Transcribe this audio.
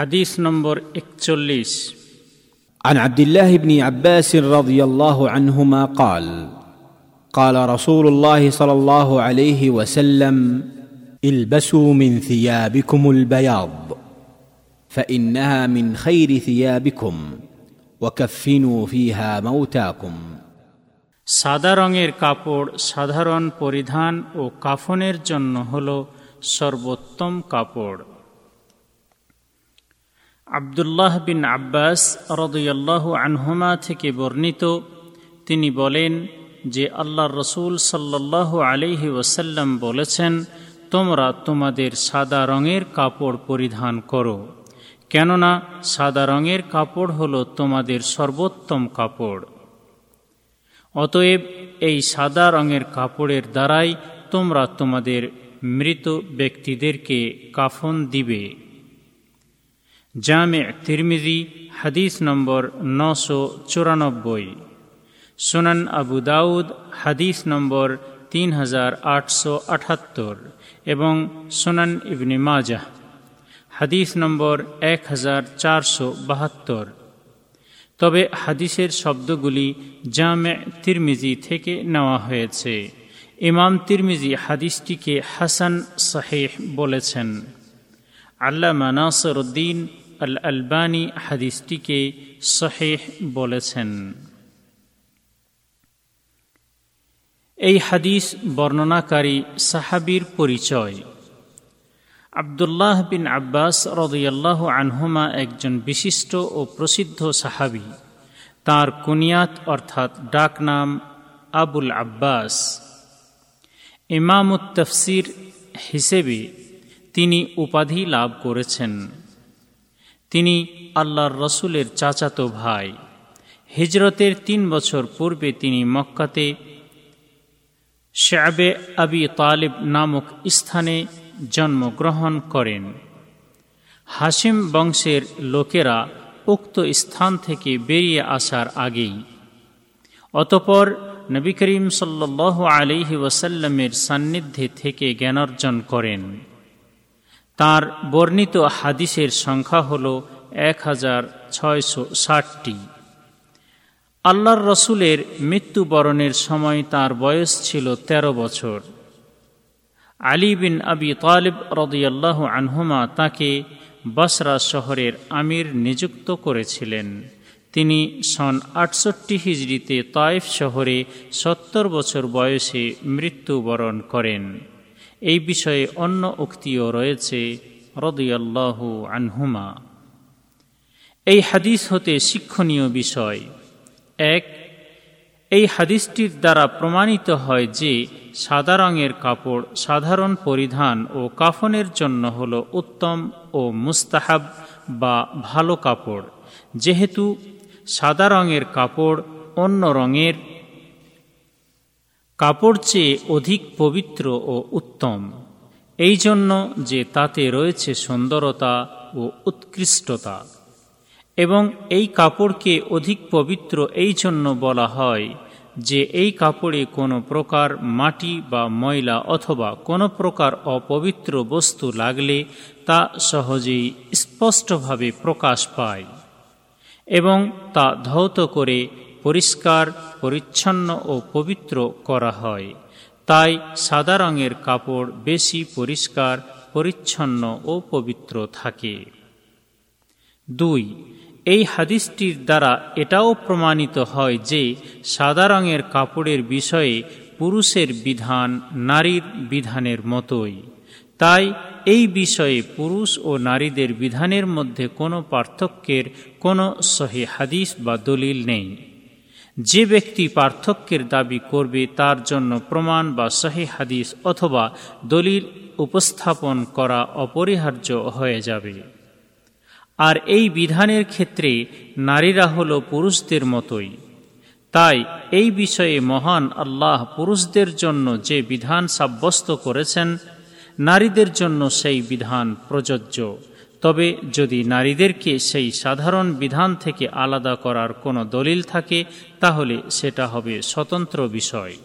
হাদিস নম্বর একচল্লিশ عن عبد الله بن عباس رضي الله عنهما قال قال رسول الله صلى الله عليه وسلم البسوا من ثيابكم البياض فانها من خير ثيابكم وكفنوا فيها موتاكم সাদা রঙের কাপড় সাধারণ পরিধান ও কাফনের জন্য হল সর্বোত্তম কাপড় আবদুল্লাহ বিন আব্বাস রদুয়াল্লাহ আনহুমা থেকে বর্ণিত, তিনি বলেন যে আল্লাহ রসুল সাল্লাহ আলিহি ওসাল্লাম বলেছেন, তোমরা তোমাদের সাদা রঙের কাপড় পরিধান করো, কেননা সাদা রঙের কাপড় হল তোমাদের সর্বোত্তম কাপড়। অতএব এই সাদা রঙের কাপড়ের দ্বারাই তোমরা তোমাদের মৃত ব্যক্তিদেরকে কাফন দিবে। জামে তিরমিজি, হাদিস নম্বর নশো চুরানব্বই। সুনান আবু দাউদ, হাদিস নম্বর তিন হাজার আটশো আটাত্তর এবং সুনান ইবনি মাজাহ। হাদিস নম্বর এক হাজার চারশো বাহাত্তর। তবে হাদিসের শব্দগুলি জামে তিরমিজি থেকে নেওয়া হয়েছে। ইমাম তিরমিজি হাদিসটিকে হাসান সাহেহ বলেছেন। আল্লামা নাসর উদ্দিন আল আলবানী হাদিসটিকে সহেহ বলেছেন। এই হাদিস বর্ণনাকারী সাহাবির পরিচয়। আবদুল্লাহ বিন আব্বাস রদয়াল্লাহ আনহুমা একজন বিশিষ্ট ও প্রসিদ্ধ সাহাবি। তার কুনিয়াত অর্থাৎ ডাক নাম আবুল আব্বাস। ইমামুত তফসির হিসেবে তিনি উপাধি লাভ করেছেন। তিনি আল্লাহর রসুলের চাচাতো ভাই। হিজরতের তিন বছর পূর্বে তিনি মক্কাতে শ্যাবে আবি তালিব নামক স্থানে জন্মগ্রহণ করেন। হাসিম বংশের লোকেরা উক্ত স্থান থেকে বেরিয়ে আসার আগেই, অতপর নবী করিম সাল্লাহ আলিহি ওয়াসাল্লামের সান্নিধ্যে থেকে জ্ঞানার্জন করেন। তার বর্ণিত হাদিসের সংখ্যা হল এক হাজার ছয়শো ষাটটি। আল্লাহর রসুলের মৃত্যুবরণের সময় তার বয়স ছিল ১৩ বছর। আলী বিন আবি তালিব রদিয়াল্লাহ আনহুমা তাকে বসরা শহরের আমির নিযুক্ত করেছিলেন। তিনি সন আটষট্টি হিজড়িতে তাইফ শহরে সত্তর বছর বয়সে মৃত্যুবরণ করেন। এই বিষয়ে অন্য উক্তিও রয়েছে, রদিয়াল্লাহু আনহুমা। এই হাদিস হতে শিক্ষণীয় বিষয়। এক, এই হাদিসটির দ্বারা প্রমাণিত হয় যে সাদা রঙের কাপড় সাধারণ পরিধান ও কাফনের জন্য হল উত্তম ও মুস্তাহাব বা ভালো কাপড়। যেহেতু সাদা রঙের কাপড় অন্য রঙের কাপড় চেয়ে অধিক পবিত্র ও উত্তম। এই জন্য যে তাতে রয়েছে সুন্দরতা ও উৎকৃষ্টতা। এবং এই কাপড়কে অধিক পবিত্র এই জন্য বলা হয় যে এই কাপড়ে কোনো প্রকার মাটি বা ময়লা অথবা কোনো প্রকার অপবিত্র বস্তু লাগলে তা সহজেই স্পষ্টভাবে প্রকাশ পায় এবং তা ধৌত করে পরিষ্কার, পরিচ্ছন্ন ও পবিত্র করা হয়। তাই সাদা রঙের কাপড় বেশি পরিষ্কার, পরিচ্ছন্ন ও পবিত্র থাকে। দুই, এই হাদিসটির দ্বারা এটাও প্রমাণিত হয় যে সাদা রঙের কাপড়ের বিষয়ে পুরুষের বিধান নারীর বিধানের মতোই। তাই এই বিষয়ে পুরুষ ও নারীদের বিধানের মধ্যে কোনো পার্থক্যের কোনো সহি হাদিস বা দলিল নেই। যে ব্যক্তি পার্থক্যের দাবি করবে তার জন্য প্রমাণ বা সহি হাদিস অথবা দলিল উপস্থাপন করা অপরিহার্য হয়ে যাবে। আর এই বিধানের ক্ষেত্রে নারীরা হল পুরুষদের মতোই। তাই এই বিষয়ে মহান আল্লাহ পুরুষদের জন্য যে বিধান সাব্যস্ত করেছেন, নারীদের জন্য সেই বিধান প্রযোজ্য। তবে যদি নারীদেরকে সেই সাধারণ বিধান থেকে আলাদা করার কোনো দলিল থাকে, তাহলে সেটা হবে স্বতন্ত্র বিষয়।